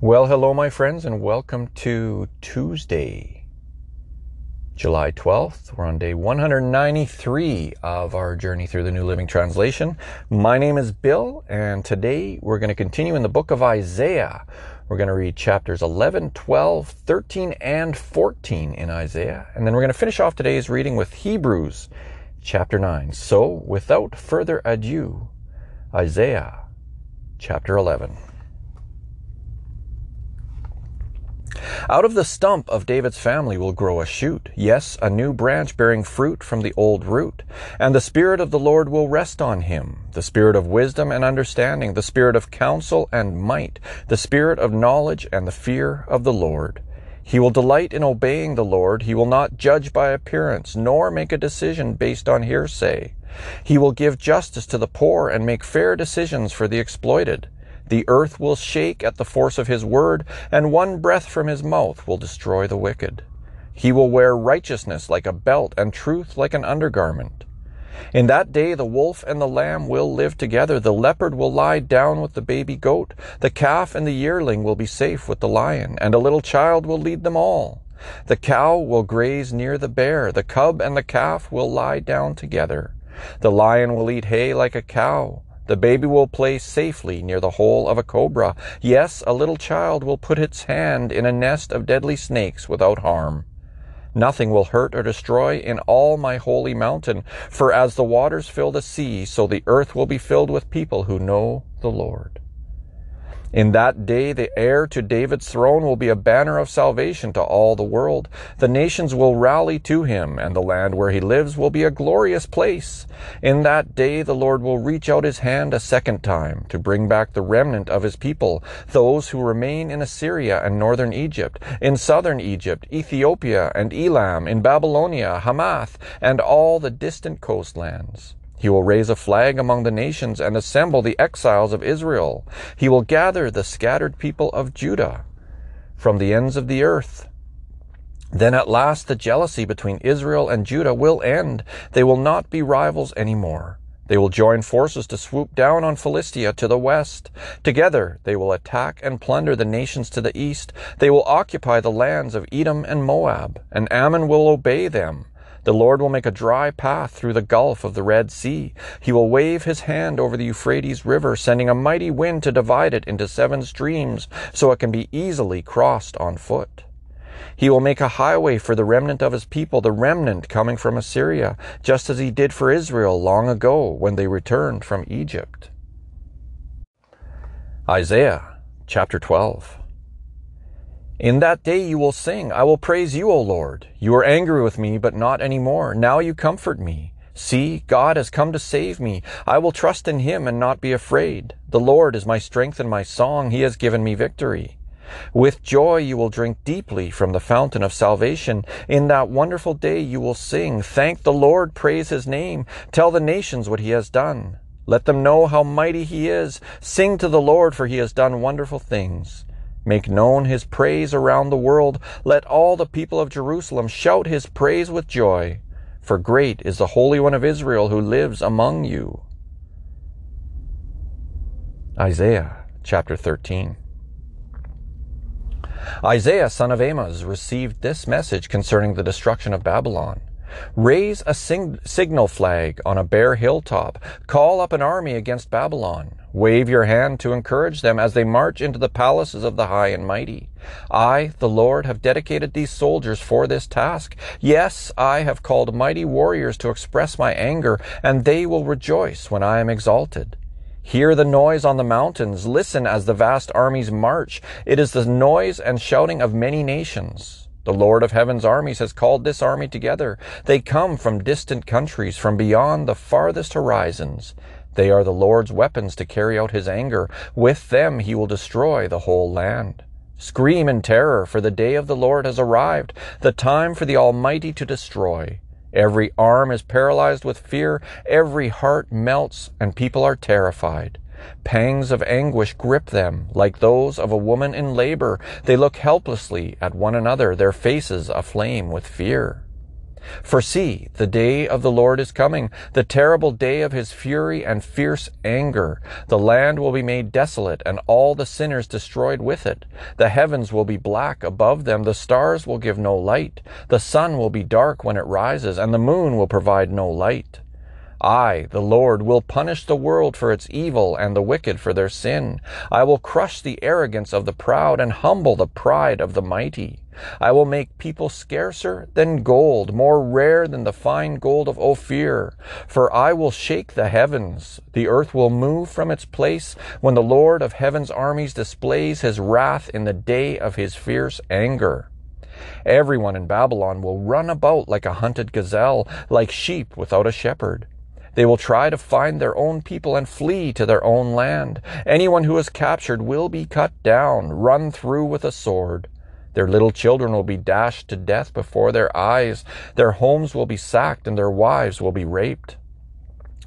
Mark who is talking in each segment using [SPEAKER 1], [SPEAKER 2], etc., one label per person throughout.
[SPEAKER 1] Well, hello, my friends, and welcome to Tuesday, July 12th. We're on day 193 of our journey through the New Living Translation. My name is Bill, and today we're going to continue in the book of Isaiah. We're going to read chapters 11, 12, 13, and 14 in Isaiah. And then we're going to finish off today's reading with Hebrews chapter 9. So, without further ado, Isaiah chapter 11. Out of the stump of David's family will grow a shoot, yes, a new branch bearing fruit from the old root. And the Spirit of the Lord will rest on him, the Spirit of wisdom and understanding, the Spirit of counsel and might, the Spirit of knowledge and the fear of the Lord. He will delight in obeying the Lord. He will not judge by appearance, nor make a decision based on hearsay. He will give justice to the poor and make fair decisions for the exploited. The earth will shake at the force of his word, and one breath from his mouth will destroy the wicked. He will wear righteousness like a belt and truth like an undergarment. In that day the wolf and the lamb will live together. The leopard will lie down with the baby goat. The calf and the yearling will be safe with the lion, and a little child will lead them all. The cow will graze near the bear. The cub and the calf will lie down together. The lion will eat hay like a cow. The baby will play safely near the hole of a cobra. Yes, a little child will put its hand in a nest of deadly snakes without harm. Nothing will hurt or destroy in all my holy mountain, for as the waters fill the sea, so the earth will be filled with people who know the Lord. In that day, the heir to David's throne will be a banner of salvation to all the world. The nations will rally to him, and the land where he lives will be a glorious place. In that day, the Lord will reach out his hand a second time to bring back the remnant of his people, those who remain in Assyria and northern Egypt, in southern Egypt, Ethiopia and Elam, in Babylonia, Hamath, and all the distant coastlands. He will raise a flag among the nations and assemble the exiles of Israel. He will gather the scattered people of Judah from the ends of the earth. Then at last the jealousy between Israel and Judah will end. They will not be rivals anymore. They will join forces to swoop down on Philistia to the west. Together they will attack and plunder the nations to the east. They will occupy the lands of Edom and Moab, and Ammon will obey them. The Lord will make a dry path through the gulf of the Red Sea. He will wave his hand over the Euphrates River, sending a mighty wind to divide it into seven streams, so it can be easily crossed on foot. He will make a highway for the remnant of his people, the remnant coming from Assyria, just as he did for Israel long ago when they returned from Egypt. Isaiah chapter 12. In that day you will sing, I will praise you, O Lord. You were angry with me, but not any more. Now you comfort me. See, God has come to save me. I will trust in him and not be afraid. The Lord is my strength and my song. He has given me victory. With joy you will drink deeply from the fountain of salvation. In that wonderful day you will sing, Thank the Lord, praise his name. Tell the nations what he has done. Let them know how mighty he is. Sing to the Lord, for he has done wonderful things. Make known his praise around the world. Let all the people of Jerusalem shout his praise with joy. For great is the Holy One of Israel who lives among you. Isaiah chapter 13. Isaiah, son of Amos, received this message concerning the destruction of Babylon. Raise a sing- signal flag on a bare hilltop. Call up an army against Babylon. Wave your hand to encourage them as they march into the palaces of the high and mighty. I, the Lord, have dedicated these soldiers for this task. Yes, I have called mighty warriors to express my anger, and they will rejoice when I am exalted. Hear the noise on the mountains. Listen as the vast armies march. It is the noise and shouting of many nations. The Lord of heaven's armies has called this army together. They come from distant countries, from beyond the farthest horizons. They are the Lord's weapons to carry out his anger. With them he will destroy the whole land. Scream in terror, for the day of the Lord has arrived, the time for the Almighty to destroy. Every arm is paralyzed with fear, every heart melts, and people are terrified. Pangs of anguish grip them, like those of a woman in labor. They look helplessly at one another, their faces aflame with fear. For see, the day of the Lord is coming, the terrible day of his fury and fierce anger. The land will be made desolate, and all the sinners destroyed with it. The heavens will be black above them, the stars will give no light. The sun will be dark when it rises, and the moon will provide no light. I, the Lord, will punish the world for its evil and the wicked for their sin. I will crush the arrogance of the proud and humble the pride of the mighty. I will make people scarcer than gold, more rare than the fine gold of Ophir. For I will shake the heavens. The earth will move from its place when the Lord of heaven's armies displays his wrath in the day of his fierce anger. Everyone in Babylon will run about like a hunted gazelle, like sheep without a shepherd. They will try to find their own people and flee to their own land. Anyone who is captured will be cut down, run through with a sword. Their little children will be dashed to death before their eyes. Their homes will be sacked and their wives will be raped.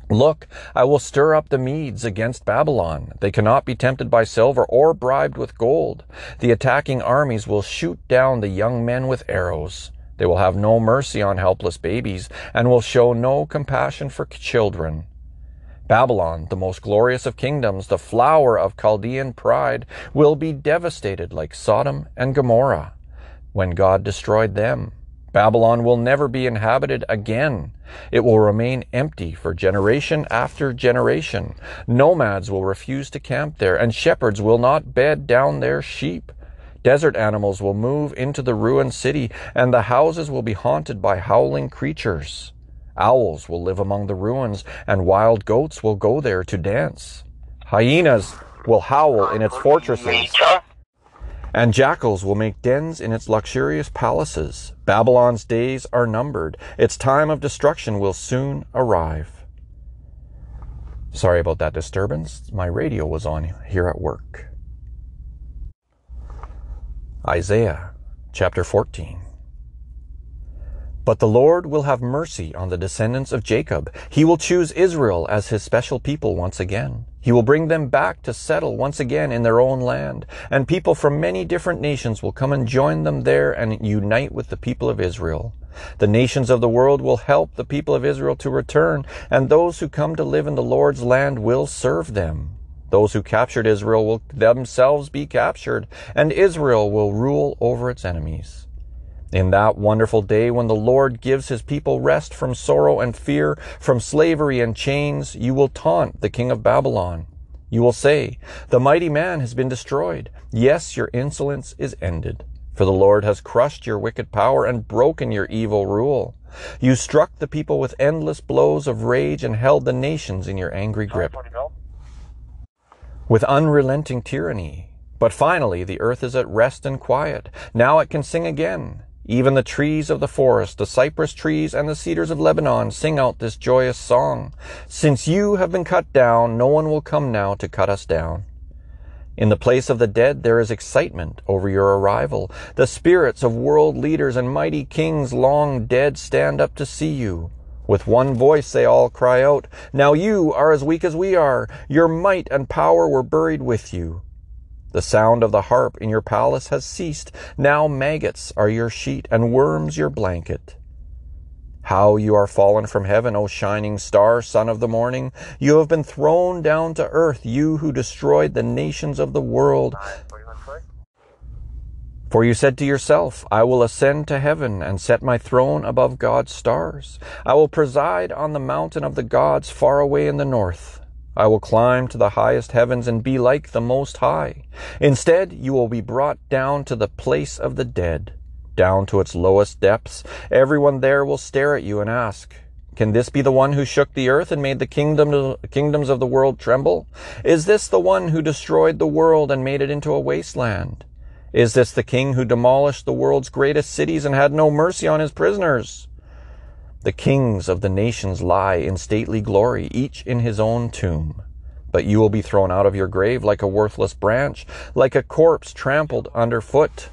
[SPEAKER 1] Look, I will stir up the Medes against Babylon. They cannot be tempted by silver or bribed with gold. The attacking armies will shoot down the young men with arrows. They will have no mercy on helpless babies and will show no compassion for children. Babylon, the most glorious of kingdoms, the flower of Chaldean pride, will be devastated like Sodom and Gomorrah when God destroyed them. Babylon will never be inhabited again. It will remain empty for generation after generation. Nomads will refuse to camp there, and shepherds will not bed down their sheep. Desert animals will move into the ruined city, and the houses will be haunted by howling creatures. Owls will live among the ruins, and wild goats will go there to dance. Hyenas will howl in its fortresses, and jackals will make dens in its luxurious palaces. Babylon's days are numbered. Its time of destruction will soon arrive. Sorry about that disturbance. My radio was on here at work. Isaiah chapter 14. But the Lord will have mercy on the descendants of Jacob. He will choose Israel as his special people once again. He will bring them back to settle once again in their own land, and people from many different nations will come and join them there and unite with the people of Israel. The nations of the world will help the people of Israel to return, and those who come to live in the Lord's land will serve them. Those who captured Israel will themselves be captured, and Israel will rule over its enemies. In that wonderful day when the Lord gives his people rest from sorrow and fear, from slavery and chains, you will taunt the king of Babylon. You will say, The mighty man has been destroyed. Yes, your insolence is ended. For the Lord has crushed your wicked power and broken your evil rule. You struck the people with endless blows of rage and held the nations in your angry grip with unrelenting tyranny. But finally, the earth is at rest and quiet. Now it can sing again. Even the trees of the forest, the cypress trees and the cedars of Lebanon sing out this joyous song. Since you have been cut down, no one will come now to cut us down. In the place of the dead, there is excitement over your arrival. The spirits of world leaders and mighty kings long dead stand up to see you. With one voice they all cry out, Now you are as weak as we are. Your might and power were buried with you. The sound of the harp in your palace has ceased. Now maggots are your sheet and worms your blanket. How you are fallen from heaven, O shining star, son of the morning. You have been thrown down to earth, you who destroyed the nations of the world. For you said to yourself, I will ascend to heaven and set my throne above God's stars. I will preside on the mountain of the gods far away in the north. I will climb to the highest heavens and be like the Most High. Instead, you will be brought down to the place of the dead, down to its lowest depths. Everyone there will stare at you and ask, can this be the one who shook the earth and made the kingdom, kingdoms of the world tremble? Is this the one who destroyed the world and made it into a wasteland? Is this the king who demolished the world's greatest cities and had no mercy on his prisoners? The kings of the nations lie in stately glory, each in his own tomb. But you will be thrown out of your grave like a worthless branch, like a corpse trampled underfoot.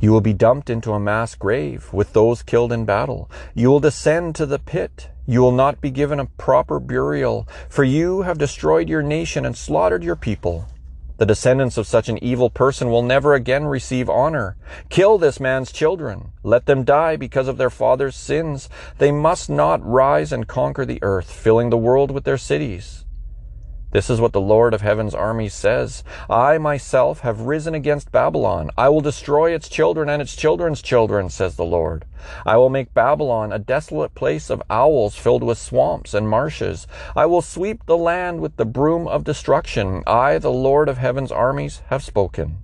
[SPEAKER 1] You will be dumped into a mass grave with those killed in battle. You will descend to the pit. You will not be given a proper burial, for you have destroyed your nation and slaughtered your people. The descendants of such an evil person will never again receive honor. Kill this man's children. Let them die because of their father's sins. They must not rise and conquer the earth, filling the world with their cities. This is what the Lord of heaven's armies says. I myself have risen against Babylon. I will destroy its children and its children's children, says the Lord. I will make Babylon a desolate place of owls filled with swamps and marshes. I will sweep the land with the broom of destruction. I, the Lord of heaven's armies, have spoken.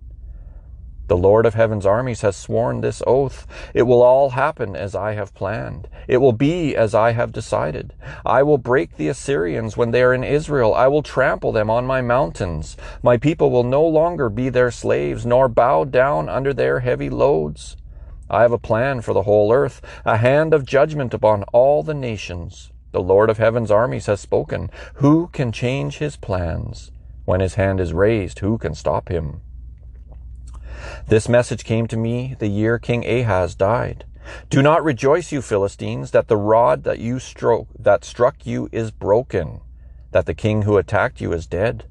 [SPEAKER 1] The Lord of heaven's armies has sworn this oath. It will all happen as I have planned. It will be as I have decided. I will break the Assyrians when they are in Israel. I will trample them on my mountains. My people will no longer be their slaves, nor bow down under their heavy loads. I have a plan for the whole earth, a hand of judgment upon all the nations. The Lord of heaven's armies has spoken. Who can change his plans? When his hand is raised, who can stop him? This message came to me the year King Ahaz died. Do not rejoice, you Philistines, that the rod that you stroke that struck you is broken, that the king who attacked you is dead.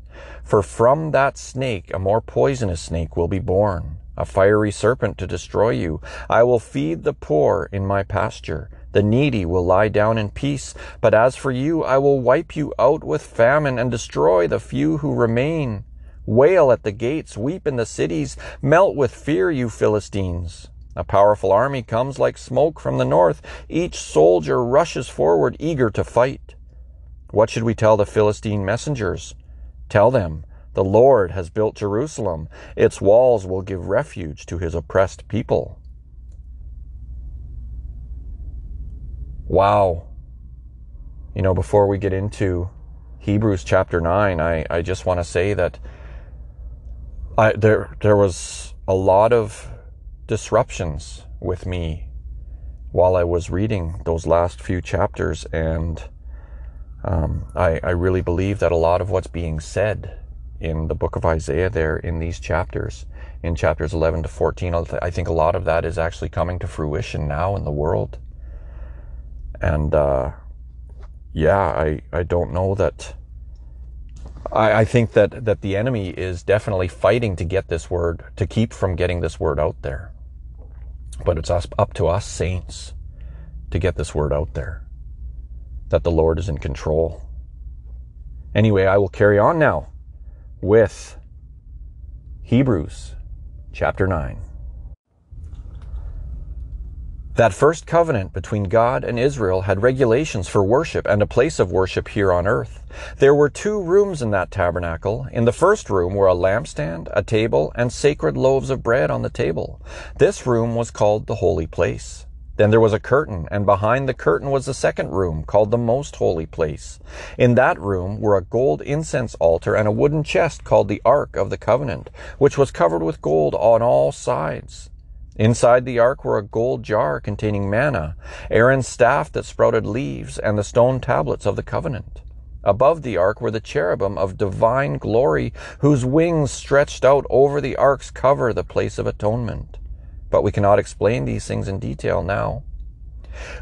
[SPEAKER 1] For from that snake a more poisonous snake will be born, a fiery serpent to destroy you. I will feed the poor in my pasture. The needy will lie down in peace. But as for you, I will wipe you out with famine and destroy the few who remain. Wail at the gates, weep in the cities, melt with fear, you Philistines. A powerful army comes like smoke from the north. Each soldier rushes forward, eager to fight. What should we tell the Philistine messengers? Tell them, the Lord has built Jerusalem. Its walls will give refuge to his oppressed people. Wow. You know, before we get into Hebrews chapter 9, I, I just want to say that I, there there was a lot of disruptions with me while I was reading those last few chapters, and um, I, I really believe that a lot of what's being said in the book of Isaiah there in these chapters, in chapters 11 to 14, I think a lot of that is actually coming to fruition now in the world. And uh, yeah, I, I don't know that I, I think that, that the enemy is definitely fighting to get this word, to keep from getting this word out there. But it's us, up to us saints to get this word out there that the Lord is in control. Anyway, I will carry on now with Hebrews chapter 9. That first covenant between God and Israel had regulations for worship and a place of worship here on earth. There were two rooms in that tabernacle. In the first room were a lampstand, a table, and sacred loaves of bread on the table. This room was called the holy place. Then there was a curtain, and behind the curtain was the second room, called the most holy place. In that room were a gold incense altar and a wooden chest called the Ark of the Covenant, which was covered with gold on all sides. Inside the ark were a gold jar containing manna, Aaron's staff that sprouted leaves, and the stone tablets of the covenant. Above the ark were the cherubim of divine glory, whose wings stretched out over the ark's cover, the place of atonement. But we cannot explain these things in detail now.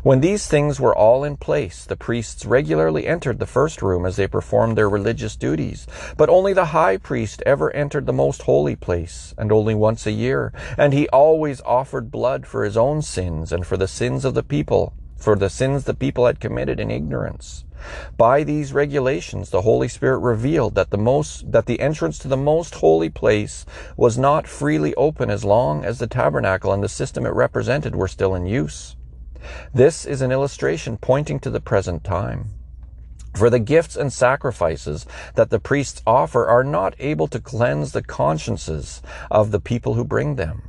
[SPEAKER 1] When these things were all in place, the priests regularly entered the first room as they performed their religious duties. But only the high priest ever entered the most holy place, and only once a year. And he always offered blood for his own sins and for the sins of the people, for the sins the people had committed in ignorance. By these regulations, the Holy Spirit revealed that the most, that the entrance to the most holy place was not freely open as long as the tabernacle and the system it represented were still in use. This is an illustration pointing to the present time. For the gifts and sacrifices that the priests offer are not able to cleanse the consciences of the people who bring them.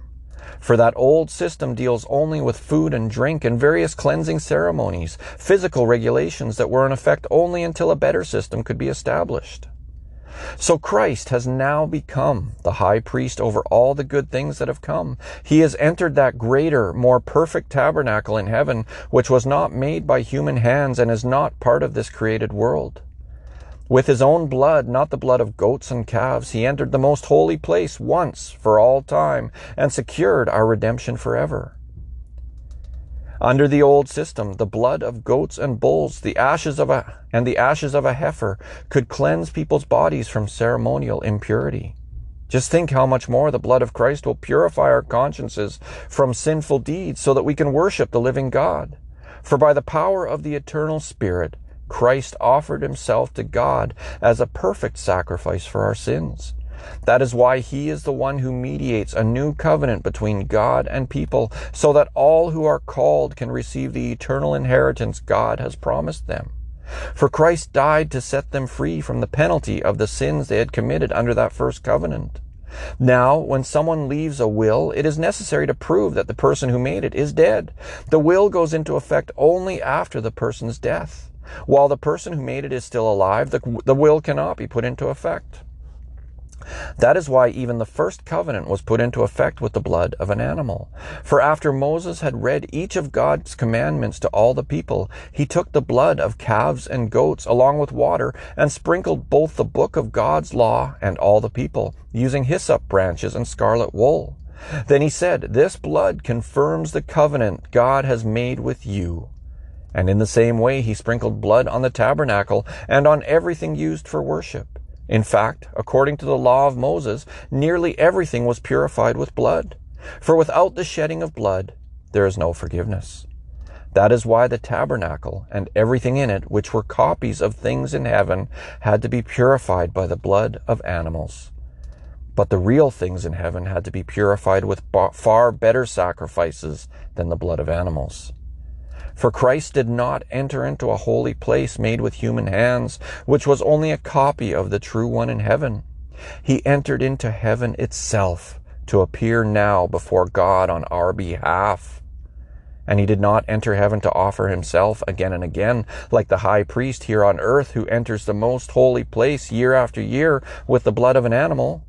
[SPEAKER 1] For that old system deals only with food and drink and various cleansing ceremonies, physical regulations that were in effect only until a better system could be established. So Christ has now become the high priest over all the good things that have come. He has entered that greater, more perfect tabernacle in heaven, which was not made by human hands and is not part of this created world. With his own blood, not the blood of goats and calves, he entered the most holy place once for all time and secured our redemption forever. Under the old system, the blood of goats and bulls, the ashes of a and the ashes of a heifer could cleanse people's bodies from ceremonial impurity. Just think how much more the blood of Christ will purify our consciences from sinful deeds so that we can worship the living God. For by the power of the eternal Spirit, Christ offered himself to God as a perfect sacrifice for our sins. That is why he is the one who mediates a new covenant between God and people so that all who are called can receive the eternal inheritance God has promised them. For Christ died to set them free from the penalty of the sins they had committed under that first covenant. Now, when someone leaves a will, it is necessary to prove that the person who made it is dead. The will goes into effect only after the person's death. While the person who made it is still alive, the, the will cannot be put into effect. That is why even the first covenant was put into effect with the blood of an animal. For after Moses had read each of God's commandments to all the people, he took the blood of calves and goats along with water and sprinkled both the book of God's law and all the people, using hyssop branches and scarlet wool. Then he said, This blood confirms the covenant God has made with you. And in the same way, he sprinkled blood on the tabernacle and on everything used for worship. In fact, according to the law of Moses, nearly everything was purified with blood. For without the shedding of blood, there is no forgiveness. That is why the tabernacle and everything in it, which were copies of things in heaven, had to be purified by the blood of animals. But the real things in heaven had to be purified with far better sacrifices than the blood of animals. For Christ did not enter into a holy place made with human hands, which was only a copy of the true one in heaven. He entered into heaven itself to appear now before God on our behalf. And he did not enter heaven to offer himself again and again, like the high priest here on earth who enters the most holy place year after year with the blood of an animal.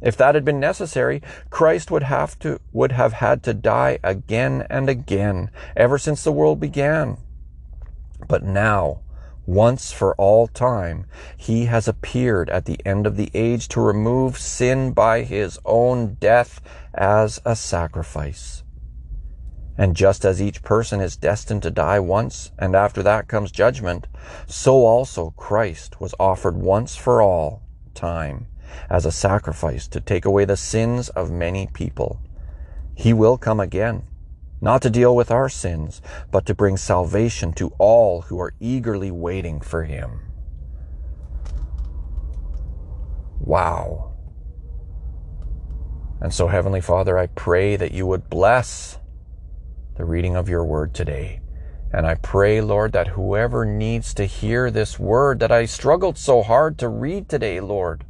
[SPEAKER 1] If that had been necessary, Christ would have to would have had to die again and again ever since the world began. But now, once for all time, he has appeared at the end of the age to remove sin by his own death as a sacrifice. And just as each person is destined to die once, and after that comes judgment, so also Christ was offered once for all time as a sacrifice to take away the sins of many people. He will come again, not to deal with our sins, but to bring salvation to all who are eagerly waiting for Him. Wow. And so, Heavenly Father, I pray that you would bless the reading of your word today. And I pray, Lord, that whoever needs to hear this word that I struggled so hard to read today, Lord,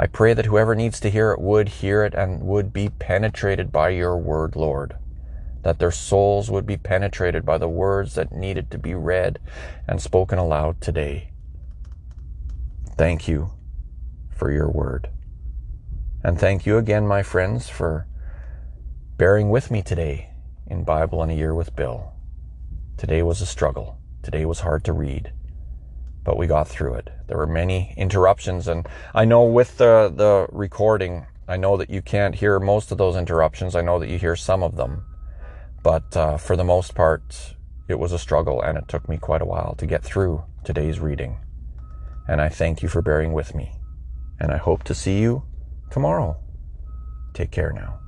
[SPEAKER 1] I pray that whoever needs to hear it would hear it and would be penetrated by your word, Lord. That their souls would be penetrated by the words that needed to be read and spoken aloud today. Thank you for your word. And thank you again, my friends, for bearing with me today in Bible in a Year with Bill. Today was a struggle. Today was hard to read but we got through it. There were many interruptions, and I know with the, the recording, I know that you can't hear most of those interruptions. I know that you hear some of them, but uh, for the most part, it was a struggle, and it took me quite a while to get through today's reading. And I thank you for bearing with me, and I hope to see you tomorrow. Take care now.